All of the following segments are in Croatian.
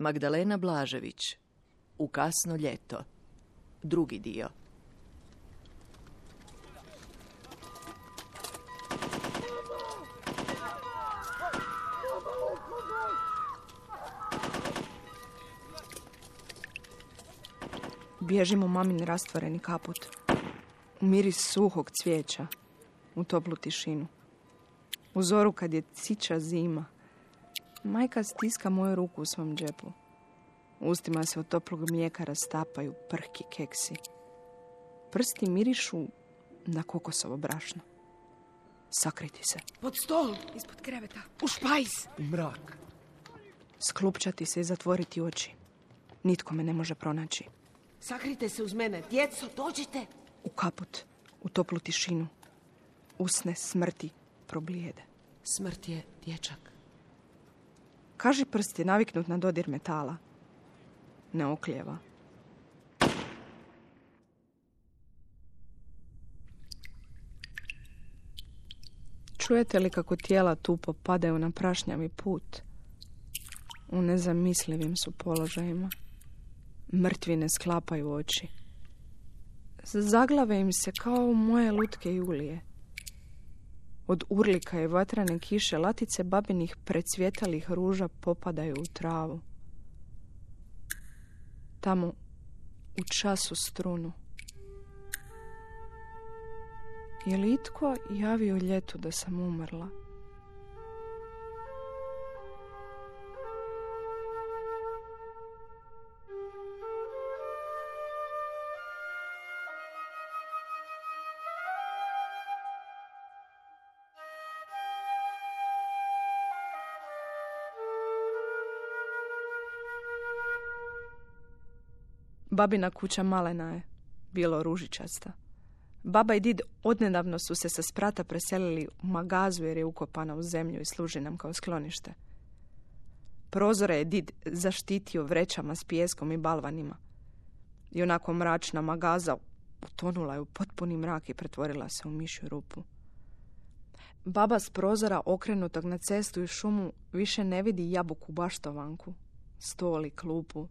Magdalena Blažević U kasno ljeto Drugi dio Bježimo mamin rastvoreni kaput. U miris suhog cvijeća. U toplu tišinu. U zoru kad je cića zima. Majka stiska moju ruku u svom džepu. Ustima se od toplog mlijeka rastapaju prhki keksi. Prsti mirišu na kokosovo brašno. Sakriti se. Pod stol, Ispod kreveta. u špajz. U mrak. Sklupčati se i zatvoriti oči. Nitko me ne može pronaći. Sakrite se uz mene. Djeco, dođite. U kaput. U toplu tišinu. Usne smrti problijede. Smrt je dječak. Kaži prst je naviknut na dodir metala. Ne oklijeva. Čujete li kako tijela tupo padaju na prašnjavi put? U nezamislivim su položajima. Mrtvi ne sklapaju oči. Zaglave im se kao moje lutke Julije. Od urlika i vatrane kiše latice babinih precvjetalih ruža popadaju u travu. Tamo u času strunu. Je li itko javio ljetu da sam umrla? Babina kuća malena je, bilo ružičasta. Baba i did odnedavno su se sa sprata preselili u magazu jer je ukopana u zemlju i služi nam kao sklonište. Prozore je did zaštitio vrećama s pijeskom i balvanima. I onako mračna magaza utonula je u potpuni mrak i pretvorila se u mišju rupu. Baba s prozora okrenutog na cestu i šumu više ne vidi jabuku baštovanku, stol klupu,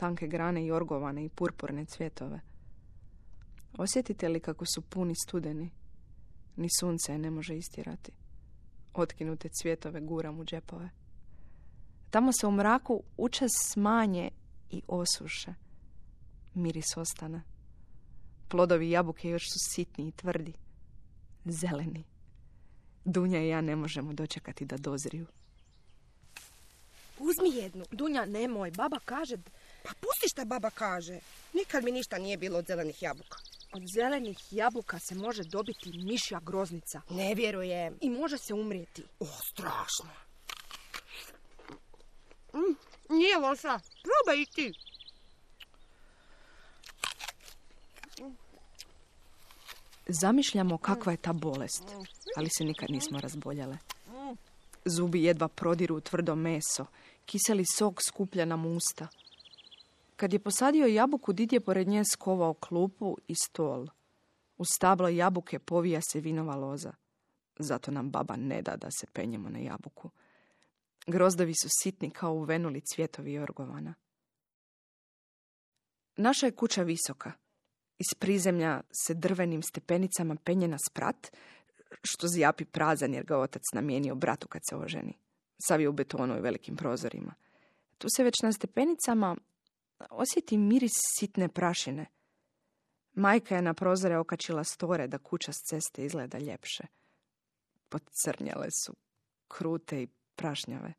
tanke grane i orgovane i purpurne cvjetove. Osjetite li kako su puni studeni? Ni sunce ne može istirati. Otkinute cvjetove guram u džepove. Tamo se u mraku učas smanje i osuše. Miris ostane. Plodovi jabuke još su sitni i tvrdi. Zeleni. Dunja i ja ne možemo dočekati da dozriju. Uzmi jednu. Dunja, nemoj. Baba kaže... Pa pusti šta baba kaže. Nikad mi ništa nije bilo od zelenih jabuka. Od zelenih jabuka se može dobiti mišja groznica. Ne vjerujem. I može se umrijeti. O, strašno. Mm, nije loša. Probaj i ti. Zamišljamo kakva je ta bolest, ali se nikad nismo razboljale. Zubi jedva prodiru u tvrdo meso, kiseli sok skuplja nam usta. Kad je posadio jabuku, did je pored nje skovao klupu i stol. U stablo jabuke povija se vinova loza. Zato nam baba ne da da se penjemo na jabuku. Grozdovi su sitni kao uvenuli cvjetovi orgovana. Naša je kuća visoka. Iz prizemlja se drvenim stepenicama penje na sprat, što zjapi prazan jer ga otac namijenio bratu kad se oženi. Sav je u betonu i velikim prozorima. Tu se već na stepenicama osjeti miris sitne prašine. Majka je na prozore okačila store da kuća s ceste izgleda ljepše. Podcrnjale su, krute i prašnjave.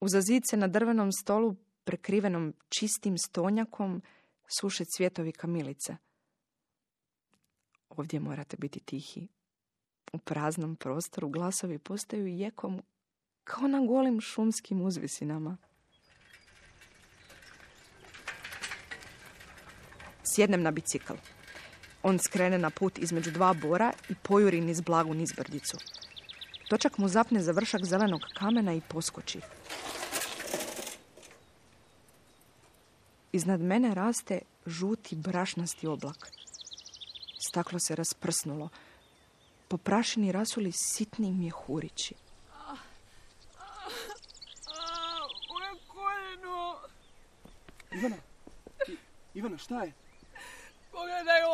Uza zid na drvenom stolu, prekrivenom čistim stonjakom, suše cvjetovi kamilice. Ovdje morate biti tihi. U praznom prostoru glasovi postaju jekom kao na golim šumskim uzvisinama. Sjednem na bicikl. On skrene na put između dva bora i pojuri niz blagu nizbrdicu. Točak mu zapne za vršak zelenog kamena i poskoči. Iznad mene raste žuti brašnasti oblak. Staklo se rasprsnulo. Po prašini rasuli sitni mjehurići. Ivana, Ivana, šta je?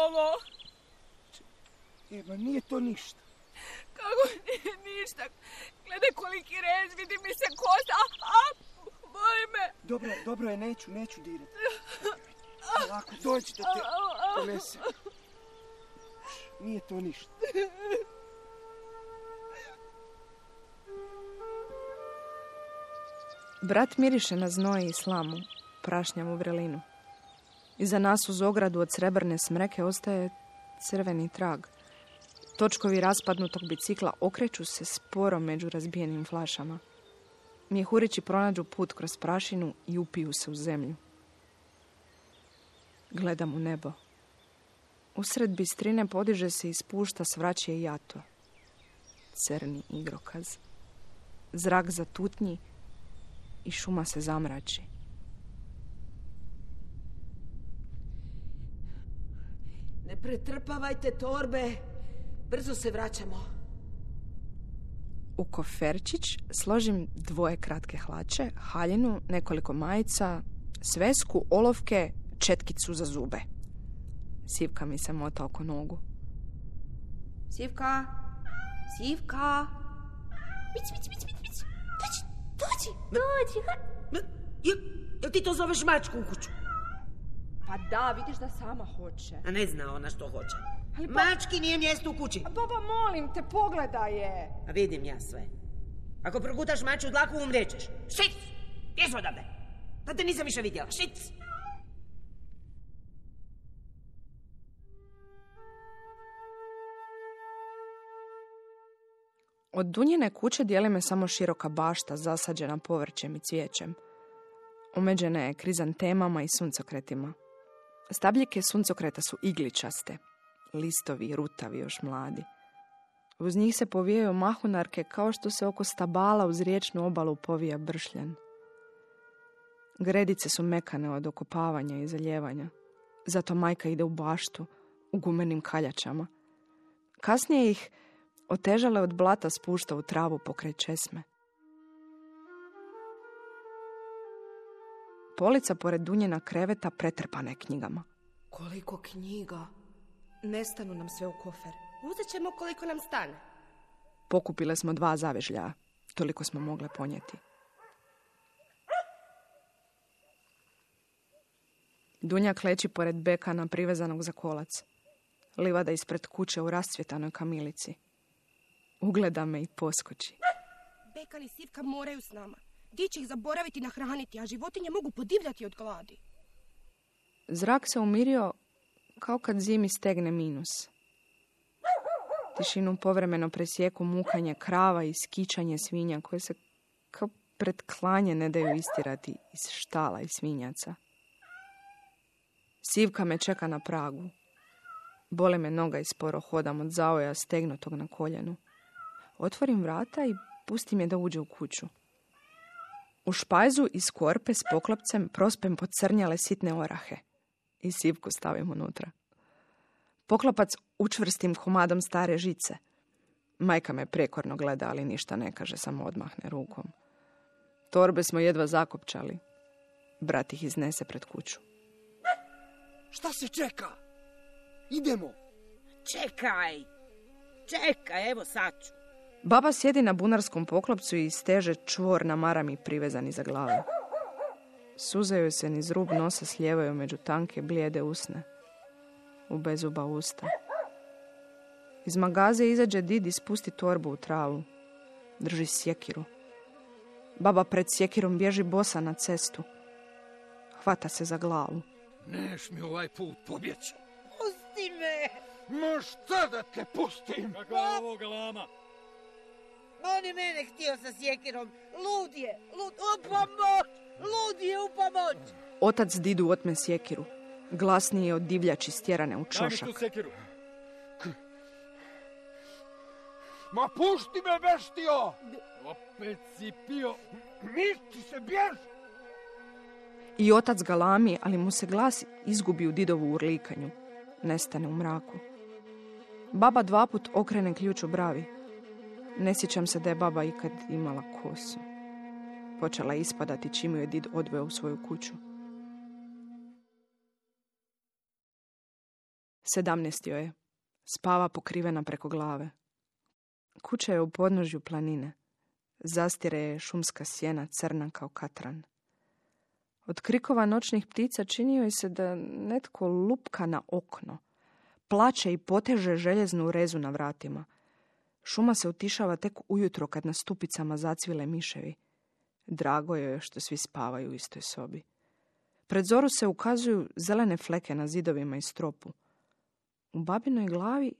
Ovo. E, ma nije to ništa. Kako nije ništa. Gledaj koliki rez, vidi mi se kost. A, a, boli me. Dobro, dobro je, neću, neću dirati. Lako, dođi da te ponese. Nije to ništa. Brat miriše na znoj i slamu, prašnjavu vrelinu. Iza nas uz ogradu od srebrne smreke ostaje crveni trag. Točkovi raspadnutog bicikla okreću se sporo među razbijenim flašama. Mjehurići pronađu put kroz prašinu i upiju se u zemlju. Gledam u nebo. Usred bistrine podiže se i spušta svraćije jato. Crni igrokaz. Zrak zatutnji i šuma se zamrači. Pretrpavajte torbe. Brzo se vraćamo. U koferčić složim dvoje kratke hlače, haljinu, nekoliko majica, svesku, olovke, četkicu za zube. Sivka mi se mota oko nogu. Sivka? Sivka? Mic, mic, mic, mic, mic. Dođi, dođi. Dođi. Jel, jel ti to zoveš mačku u kuću? Pa da, vidiš da sama hoće. A ne zna ona što hoće. Ali pa- Mački nije mjesto u kući. Baba, molim te, pogledaj je. A vidim ja sve. Ako progutaš maču u dlaku, umrećeš. Šic! Bjež odavde! Da te nisam više vidjela. Šic! Od Dunjine kuće dijeli me samo široka bašta zasađena povrćem i cvijećem. Omeđena je krizantemama i suncokretima. Stabljike suncokreta su igličaste, listovi rutavi još mladi. Uz njih se povijaju mahunarke kao što se oko stabala uz riječnu obalu povija bršljen. Gredice su mekane od okopavanja i zaljevanja. Zato majka ide u baštu, u gumenim kaljačama. Kasnije ih otežale od blata spušta u travu pokraj česme. Polica pored Dunjena kreveta pretrpana je knjigama. Koliko knjiga. Nestanu nam sve u kofer. Uzet ćemo koliko nam stane. Pokupile smo dva zavežlja. Toliko smo mogle ponijeti. Dunja kleči pored bekana privezanog za kolac. Livada ispred kuće u rascvjetanoj kamilici. Ugleda me i poskoči. Bekan i Sivka moraju s nama. Di će ih zaboraviti nahraniti, a životinje mogu podivljati od gladi. Zrak se umirio kao kad zimi stegne minus. Tišinu povremeno presjeku mukanje krava i skičanje svinja koje se kao pred klanje ne daju istirati iz štala i svinjaca. Sivka me čeka na pragu. Bole me noga i sporo hodam od zaoja stegnutog na koljenu. Otvorim vrata i pustim je da uđe u kuću. U špajzu iz korpe s poklopcem prospem pocrnjale sitne orahe i sivku stavim unutra. Poklopac učvrstim komadom stare žice. Majka me prekorno gleda, ali ništa ne kaže, samo odmahne rukom. Torbe smo jedva zakopčali. Brat ih iznese pred kuću. Šta se čeka? Idemo. Čekaj! Čekaj, evo sad ću. Baba sjedi na bunarskom poklopcu i steže čvor na marami privezani za glavu. Suze joj se niz rub nosa slijevaju među tanke blijede usne. U bezuba usta. Iz magaze izađe did i spusti torbu u travu. Drži sjekiru. Baba pred sjekirom bježi bosa na cestu. Hvata se za glavu. Neš mi ovaj put pobjeći. Pusti me! Ma šta da te pustim? Kakva je ovo galama? On je mene htio sa sjekirom. Lud je! Lud! U pomoć! Lud je u pomoć! Otac didu otme sjekiru. Glasniji je od divljači stjerane u Daj mi čošak. tu sekiru. Ma pušti me, beštio! Opet si pio. Mišti se, bjež! I otac galami, ali mu se glas izgubi u didovu urlikanju. Nestane u mraku. Baba dva put okrene ključ u bravi. Ne sjećam se da je baba ikad imala kosu. Počela je ispadati čim je did odveo u svoju kuću. 17. je. Spava pokrivena preko glave. Kuća je u podnožju planine. Zastire je šumska sjena crna kao katran. Od krikova noćnih ptica činio je se da netko lupka na okno. Plače i poteže željeznu rezu na vratima – Šuma se utišava tek ujutro kad na stupicama zacvile miševi. Drago je što svi spavaju u istoj sobi. Pred zoru se ukazuju zelene fleke na zidovima i stropu. U babinoj glavi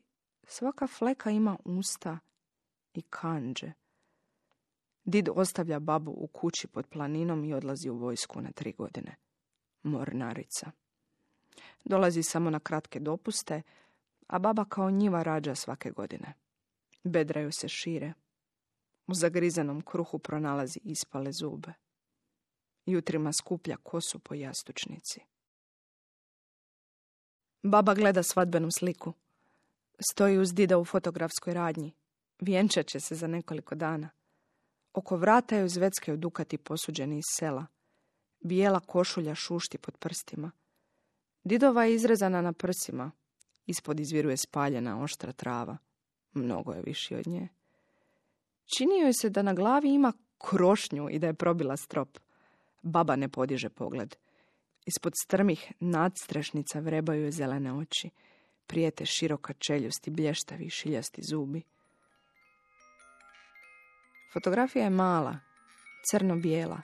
svaka fleka ima usta i kanđe. Did ostavlja babu u kući pod planinom i odlazi u vojsku na tri godine. Mornarica. Dolazi samo na kratke dopuste, a baba kao njiva rađa svake godine. Bedraju se šire. U zagrizenom kruhu pronalazi ispale zube. Jutrima skuplja kosu po jastučnici. Baba gleda svadbenu sliku. Stoji uz dida u fotografskoj radnji. Vjenčat će se za nekoliko dana. Oko vrata joj zveckaju dukati posuđeni iz sela. Bijela košulja šušti pod prstima. Didova je izrezana na prsima. Ispod izviruje spaljena oštra trava. Mnogo je viši od nje. Čini joj se da na glavi ima krošnju i da je probila strop. Baba ne podiže pogled. Ispod strmih nadstrešnica vrebaju je zelene oči. Prijete široka čeljust i blještavi šiljasti zubi. Fotografija je mala, crno-bijela.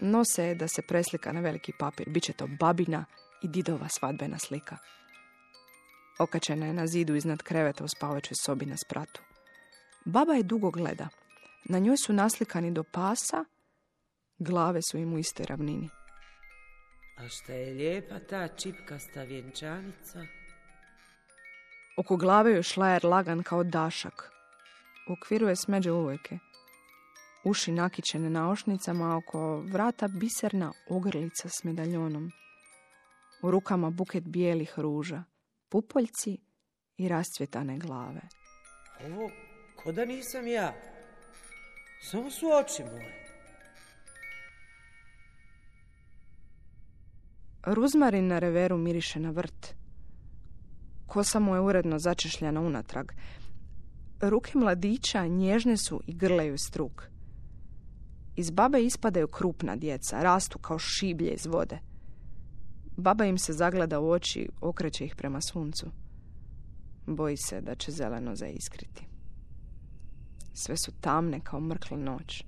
Nose je da se preslika na veliki papir. Biće to babina i didova svadbena slika. Okačena je na zidu iznad kreveta u spavačoj sobi na spratu. Baba je dugo gleda. Na njoj su naslikani do pasa, glave su im u istoj ravnini. A šta je lijepa ta čipkasta vjenčanica? Oko glave joj šlajer lagan kao dašak. U okviru je smeđe uvojke. Uši nakičene na ošnicama, a oko vrata biserna ogrlica s medaljonom. U rukama buket bijelih ruža, pupoljci i rascvjetane glave. Ovo, ko da nisam ja. Samo su oči moje. Ruzmarin na reveru miriše na vrt. Kosa mu je uredno začešljana unatrag. Ruke mladića nježne su i grleju struk. Iz babe ispadaju krupna djeca, rastu kao šiblje iz vode. Baba im se zagleda u oči, okreće ih prema suncu. Boji se da će zeleno zaiskriti. Sve su tamne kao mrkla noć.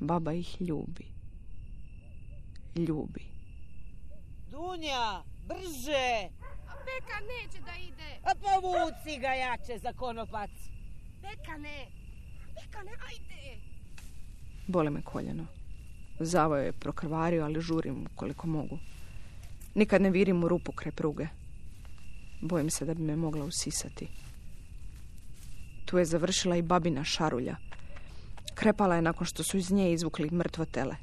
Baba ih ljubi. Ljubi. Dunja, brže! A Beka neće da ide. A povuci ga jače za konopac. Beka ne. Beka ne, ajde. Boli me koljeno. Zavoj je prokrvario, ali žurim koliko mogu. Nikad ne virim u rupu kraj pruge. Bojim se da bi me mogla usisati. Tu je završila i babina šarulja. Krepala je nakon što su iz nje izvukli mrtvo tele.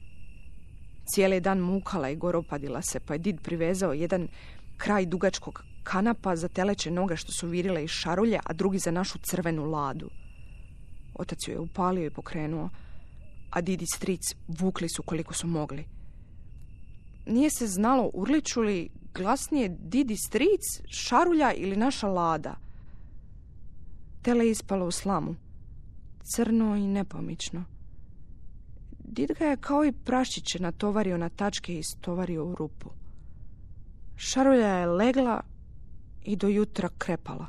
Cijeli dan mukala i goropadila se, pa je did privezao jedan kraj dugačkog kanapa za teleće noge što su virile iz šarulje, a drugi za našu crvenu ladu. Otac ju je upalio i pokrenuo, a did i stric vukli su koliko su mogli. Nije se znalo urliču li glasnije didi stric, šarulja ili naša lada. Tele je ispalo u slamu. Crno i nepomično. Did ga je kao i praščiće natovario na tačke i stovario u rupu. Šarulja je legla i do jutra krepala.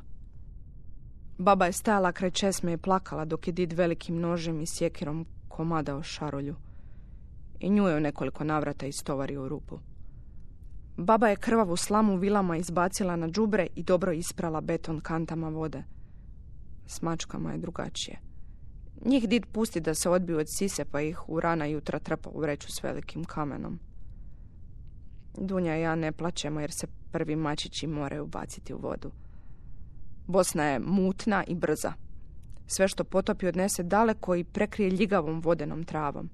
Baba je stajala kraj česme i plakala dok je did velikim nožem i sjekirom komadao šarulju. I nju je u nekoliko navrata istovario u rupu. Baba je krvavu slamu vilama izbacila na džubre i dobro isprala beton kantama vode. S mačkama je drugačije. Njih did pusti da se odbiju od sise pa ih u rana jutra trpa u vreću s velikim kamenom. Dunja i ja ne plaćemo jer se prvi mačići moraju baciti u vodu. Bosna je mutna i brza. Sve što potopi odnese daleko i prekrije ljigavom vodenom travom.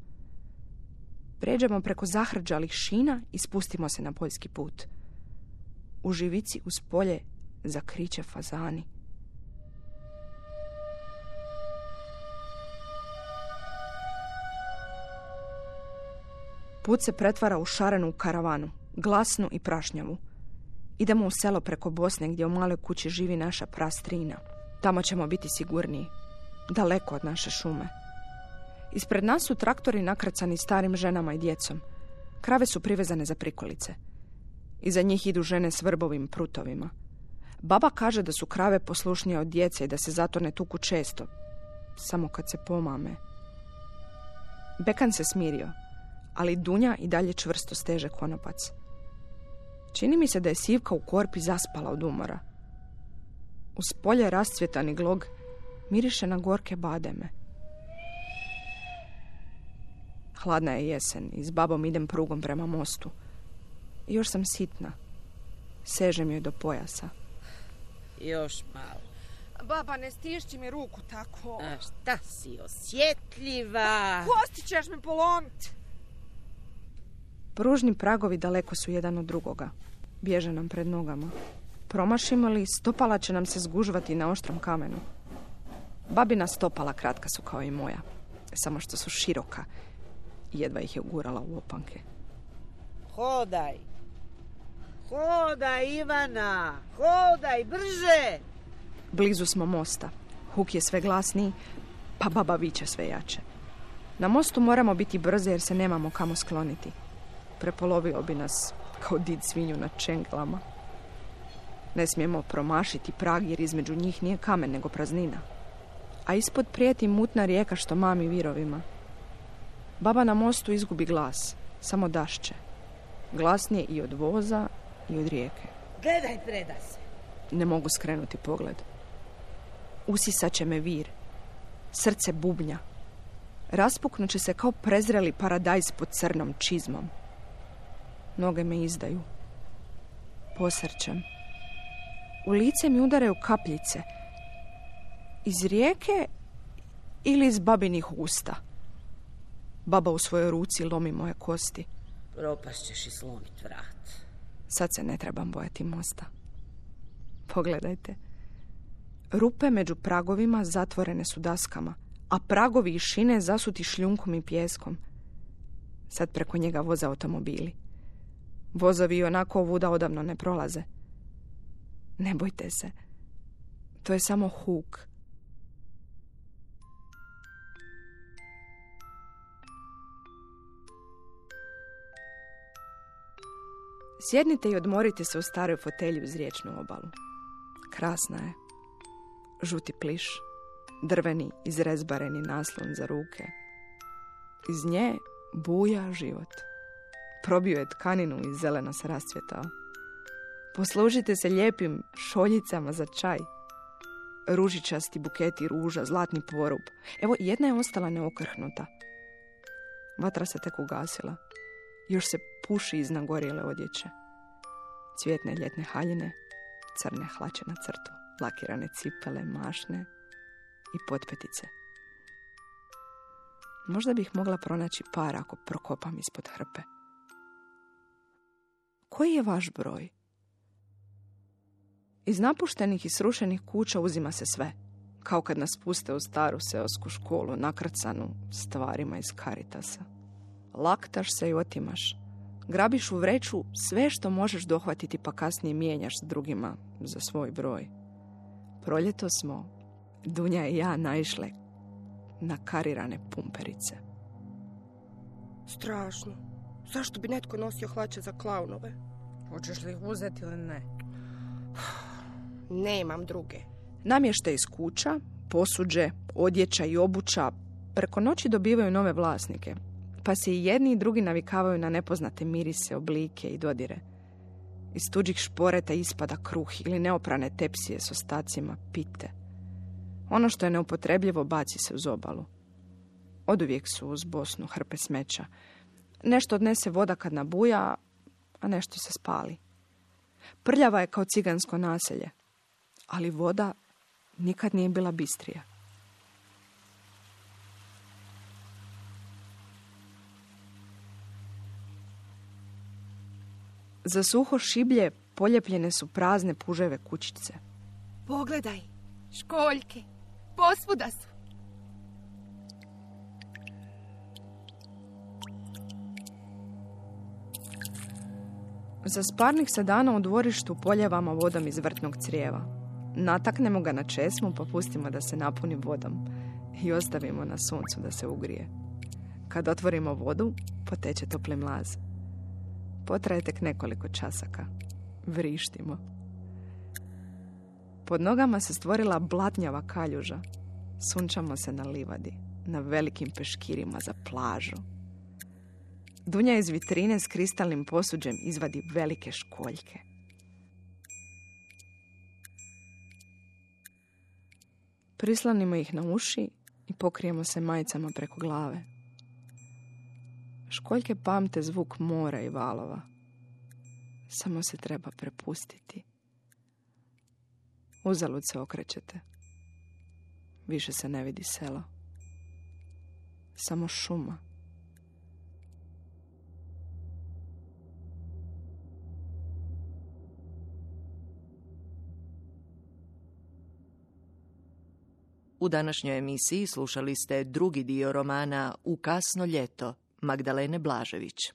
Pređemo preko zahrđalih šina i spustimo se na poljski put. U živici uz polje zakriće fazani. Put se pretvara u šarenu karavanu, glasnu i prašnjavu. Idemo u selo preko Bosne gdje u maloj kući živi naša prastrina. Tamo ćemo biti sigurniji. Daleko od naše šume. Ispred nas su traktori nakrcani starim ženama i djecom. Krave su privezane za prikolice. Iza njih idu žene s vrbovim prutovima. Baba kaže da su krave poslušnije od djece i da se zato ne tuku često. Samo kad se pomame. Bekan se smirio, ali Dunja i dalje čvrsto steže konopac. Čini mi se da je Sivka u korpi zaspala od umora. Uz polje rascvjetani glog miriše na gorke bademe. Hladna je jesen i s babom idem prugom prema mostu. Još sam sitna. Sežem joj do pojasa. Još malo. Baba, ne stišći mi ruku tako. A šta si osjetljiva? Kosti ćeš me polomiti. Pružni pragovi daleko su jedan od drugoga. Bježe nam pred nogama. Promašimo li, stopala će nam se zgužvati na oštrom kamenu. Babina stopala kratka su kao i moja. Samo što su široka. Jedva ih je ugurala u opanke. Hodaj. Hodaj, Ivana. Hodaj, brže. Blizu smo mosta. Huk je sve glasniji, pa baba viče sve jače. Na mostu moramo biti brze jer se nemamo kamo skloniti. Prepolovio bi nas kao did svinju na čenglama. Ne smijemo promašiti prag jer između njih nije kamen nego praznina. A ispod prijeti mutna rijeka što mami virovima. Baba na mostu izgubi glas, samo dašće. Glasnije i od voza i od rijeke. Gledaj preda se. Ne mogu skrenuti pogled. Usisat će me vir. Srce bubnja. Raspuknut će se kao prezreli paradajz pod crnom čizmom. Noge me izdaju. Posrćem. U lice mi udaraju kapljice. Iz rijeke ili iz babinih usta. Baba u svojoj ruci lomi moje kosti. Propast ćeš i slomit vrat. Sad se ne trebam bojati mosta. Pogledajte. Rupe među pragovima zatvorene su daskama, a pragovi i šine zasuti šljunkom i pjeskom. Sad preko njega voze automobili. Vozovi i onako ovuda odavno ne prolaze. Ne bojte se. To je samo huk. Sjednite i odmorite se u staroj fotelji uz riječnu obalu. Krasna je. Žuti pliš, drveni, izrezbareni naslon za ruke. Iz nje buja život. Probio je tkaninu i zeleno se rascvjetao. Poslužite se lijepim šoljicama za čaj. Ružičasti buketi ruža, zlatni porub. Evo, jedna je ostala neokrhnuta. Vatra se tek ugasila. Još se puši iz nagorjele odjeće. Cvjetne ljetne haljine, crne hlače na crtu, lakirane cipele, mašne i potpetice. Možda bih mogla pronaći par ako prokopam ispod hrpe. Koji je vaš broj? Iz napuštenih i srušenih kuća uzima se sve. Kao kad nas puste u staru seosku školu, nakrcanu stvarima iz karitasa. Laktaš se i otimaš. Grabiš u vreću sve što možeš dohvatiti pa kasnije mijenjaš s drugima za svoj broj. Proljeto smo, Dunja i ja, naišle na karirane pumperice. Strašno. Zašto bi netko nosio hlače za klaunove? Hoćeš li ih uzeti ili ne? Nemam druge. Namještaj iz kuća, posuđe, odjeća i obuća preko noći dobivaju nove vlasnike, pa se i jedni i drugi navikavaju na nepoznate mirise, oblike i dodire. Iz tuđih šporeta ispada kruh ili neoprane tepsije s ostacima pite. Ono što je neupotrebljivo baci se uz obalu. Oduvijek su uz Bosnu hrpe smeća. Nešto odnese voda kad nabuja, a nešto se spali. Prljava je kao cigansko naselje, ali voda nikad nije bila bistrija. Za suho šiblje poljepljene su prazne puževe kućice. Pogledaj, školjke, posvuda su. Za sparnih se dana u dvorištu poljevamo vodom iz vrtnog crijeva. Nataknemo ga na česmu pa pustimo da se napuni vodom i ostavimo na suncu da se ugrije. Kad otvorimo vodu, poteče topli mlaz. Potraje tek nekoliko časaka. Vrištimo. Pod nogama se stvorila blatnjava kaljuža. Sunčamo se na livadi, na velikim peškirima za plažu. Dunja iz vitrine s kristalnim posuđem izvadi velike školjke. Prislonimo ih na uši i pokrijemo se majicama preko glave. Školjke pamte zvuk mora i valova. Samo se treba prepustiti. Uzalud se okrećete. Više se ne vidi selo. Samo šuma. U današnjoj emisiji slušali ste drugi dio romana U kasno ljeto Magdalene Blažević.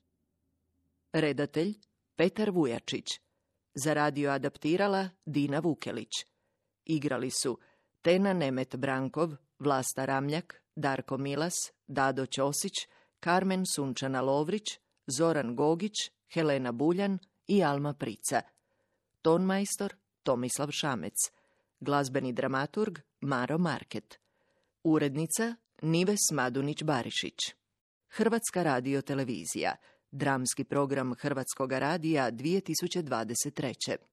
Redatelj Petar Vujačić. Za radio adaptirala Dina Vukelić. Igrali su Tena Nemet Brankov, Vlasta Ramljak, Darko Milas, Dado Ćosić, Karmen Sunčana Lovrić, Zoran Gogić, Helena Buljan i Alma Prica. Tonmajstor Tomislav Šamec. Glazbeni dramaturg Maro Market. Urednica Nives Madunić-Barišić. Hrvatska radio televizija. Dramski program Hrvatskog radija 2023.